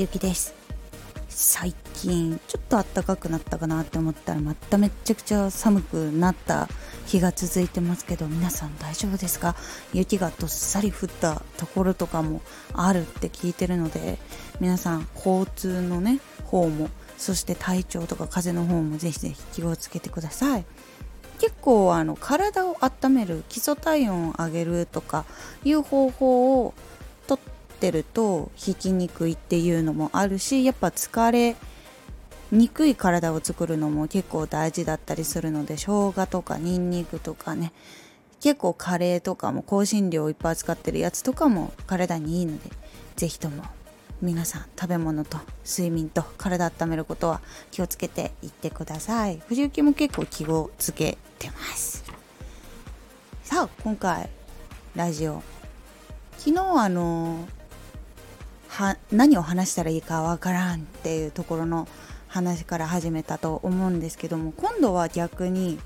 藤幸です最近ちょっと暖かくなったかなって思ったらまためっちゃくちゃ寒くなった日が続いてますけど皆さん大丈夫ですか雪がどっさり降ったところとかもあるって聞いてるので皆さん交通のね方もそして体調とか風邪の方もぜひぜひ気をつけてください結構あの体を温める基礎体温を上げるとかいう方法をってると引きにくいっていうのもあるしやっぱ疲れにくい体を作るのも結構大事だったりするので生姜とかニンニクとかね。結構カレーとかも香辛料をいっぱい使ってるやつとかも体にいいので是非とも皆さん食べ物と睡眠と体温めることは気をつけていってください。藤雪も結構気をつけてます。さあ今回ラジオ。昨日あのは何を話したらいいかわからんっていうところの話から始めたと思うんですけども今度は逆に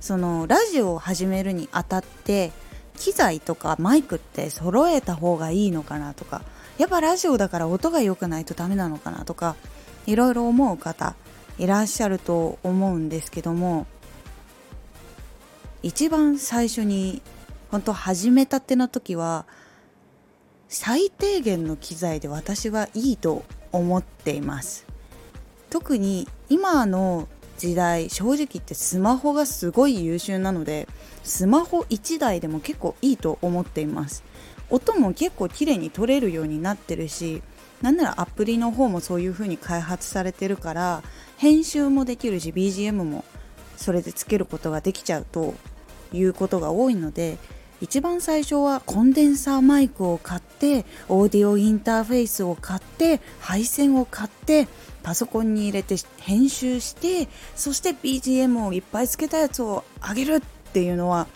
そのラジオを始めるにあたって機材とかマイクって揃えた方がいいのかなとかやっぱラジオだから音が良くないとダメなのかなとかいろいろ思う方いらっしゃると思うんですけども一番最初に本当始めたての時は最低限の機材で私はいいと思っています。特に今の時代正直言ってスマホがすごい優秀なのでスマホ1台でも結構いいと思っています。音も結構綺麗に撮れるようになってるしなんならアプリの方もそういう風に開発されてるから編集もできるし BGM もそれでつけることができちゃうということが多いので一番最初はコンデンサーマイクを買ってオーディオインターフェースを買って配線を買ってパソコンに入れて編集してそして BGM をいっぱいつけたやつを上げるっていうのは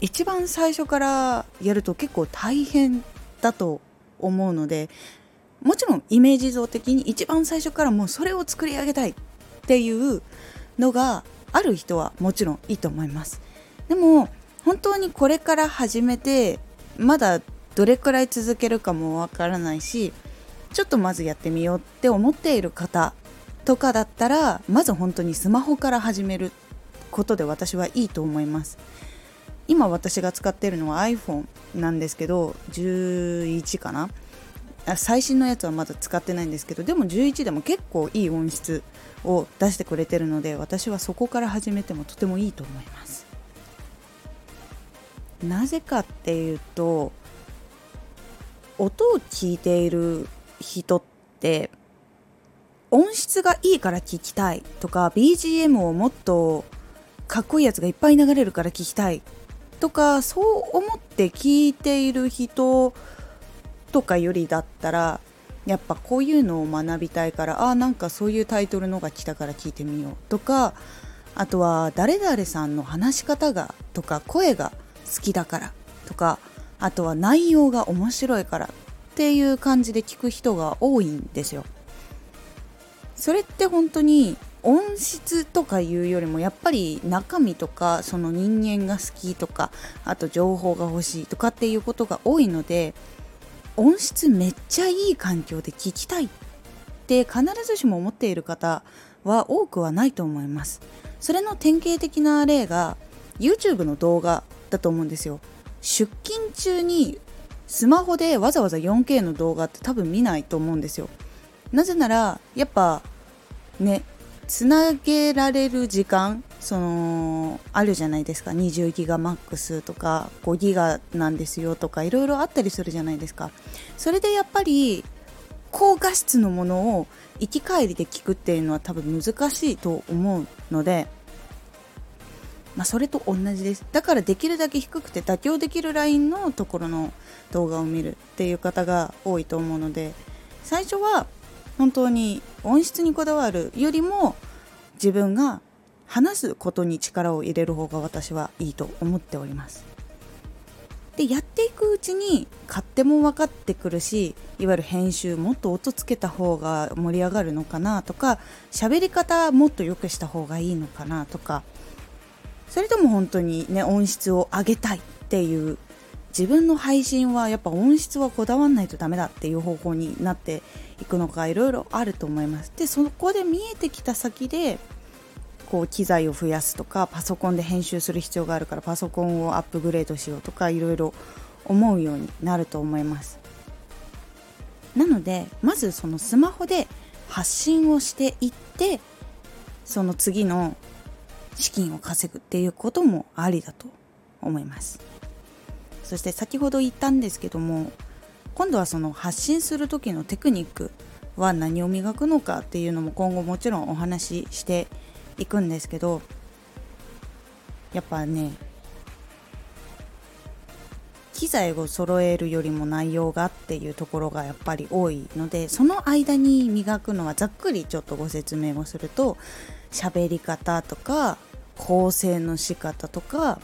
一番最初からやると結構大変だと思うのでもちろんイメージ像的に一番最初からもうそれを作り上げたいっていうのがある人はもちろんいいと思います。でも本当にこれから始めてまだどれくらい続けるかもわからないしちょっとまずやってみようって思っている方とかだったらまず本当にスマホから始めることで私はいいと思います。今私が使っているのは iPhone なんですけど11かな？最新のやつはまだ使ってないんですけどでも11でも結構いい音質を出してくれてるので私はそこから始めてもとてもいいと思います。なぜかっていうと音を聞いている人って音質がいいから聞きたいとか BGM をもっとかっこいいやつがいっぱい流れるから聞きたいとかそう思って聞いている人とかよりだったらやっぱこういうのを学びたいからあなんかそういうタイトルのが来たから聞いてみようとかあとは誰々さんの話し方がとか声が好きだからとかあとは内容が面白いからっていう感じで聞く人が多いんですよ。それって本当に音質とかいうよりもやっぱり中身とかその人間が好きとかあと情報が欲しいとかっていうことが多いので音質めっちゃいい環境で聞きたいって必ずしも思っている方は多くはないと思いますそれの典型的な例が YouTube の動画だと思うんですよ出勤中にスマホでわざわざ 4K の動画って多分見ないと思うんですよ。なぜならやっぱねつなげられる時間そのあるじゃないですか。20ギガマックスとか5ギガなんですよとかいろいろあったりするじゃないですか。それでやっぱり高画質のものを行き帰りで聞くっていうのは多分難しいと思うのでまあ、それと同じです。だからできるだけ低くて妥協できるラインのところの動画を見るっていう方が多いと思うので最初は本当に音質にこだわるよりも自分が話すことに力を入れる方が私はいいと思っております。でやっていくうちに勝手も分かってくるしいわゆる編集もっと音つけた方が盛り上がるのかなとか喋り方もっと良くした方がいいのかなとかそれとも本当にね音質を上げたいっていう自分の配信はやっぱ音質はこだわんないとダメだっていう方向になっていくのかいろいろあると思います。でそこで見えてきた先でこう機材を増やすとかパソコンで編集する必要があるからパソコンをアップグレードしようとかいろいろ思うようになると思います。なのでまずそのスマホで発信をしていってその次の資金を稼ぐっていうこともありだと思います。そして先ほど言ったんですけども今度はその発信する時のテクニックは何を磨くのかっていうのも今後もちろんお話ししていくんですけどやっぱね機材を揃えるよりも内容がっていうところがやっぱり多いのでその間に磨くのはざっくりちょっとご説明をすると喋り方とか構成の仕方とか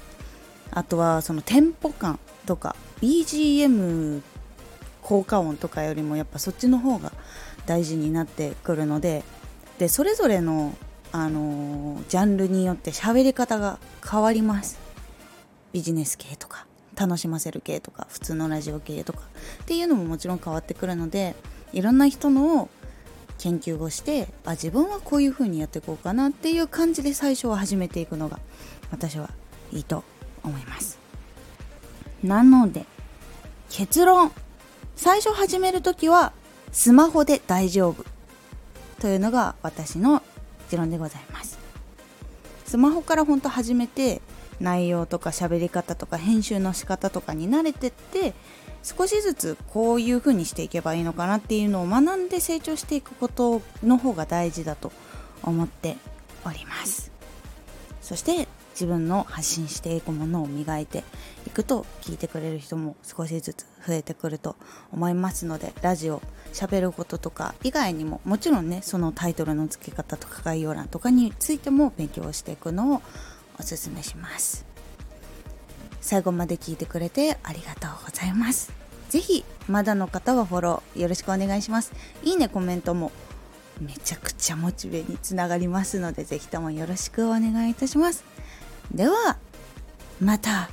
あとはそのテンポ感とか BGM 効果音とかよりもやっぱそっちの方が大事になってくるのででそれぞれの、あのー、ジャンルによって喋り方が変わります。ビジネス系とか。楽しませる系とか普通のラジオ系とかっていうのももちろん変わってくるのでいろんな人の研究をしてあ自分はこういう風にやっていこうかなっていう感じで最初は始めていくのが私はいいと思います。なので結論。最初始める時はスマホで大丈夫。というのが私の持論でございます。スマホから本当始めて内容とか喋り方とか編集の仕方とかに慣れてって少しずつこういう風にしていけばいいのかなっていうのを学んで成長していくことの方が大事だと思っております。そして自分の発信していくものを磨いていくと聞いてくれる人も少しずつ増えてくると思いますのでラジオ喋ることとか以外にももちろんねそのタイトルの付け方とか概要欄とかについても勉強していくのをおすすめします。最後まで聞いてくれてありがとうございます。是非まだの方はフォローよろしくお願いします。いいねコメントも。めちゃくちゃモチベにつながりますので是非ともよろしくお願いいたします。ではまた。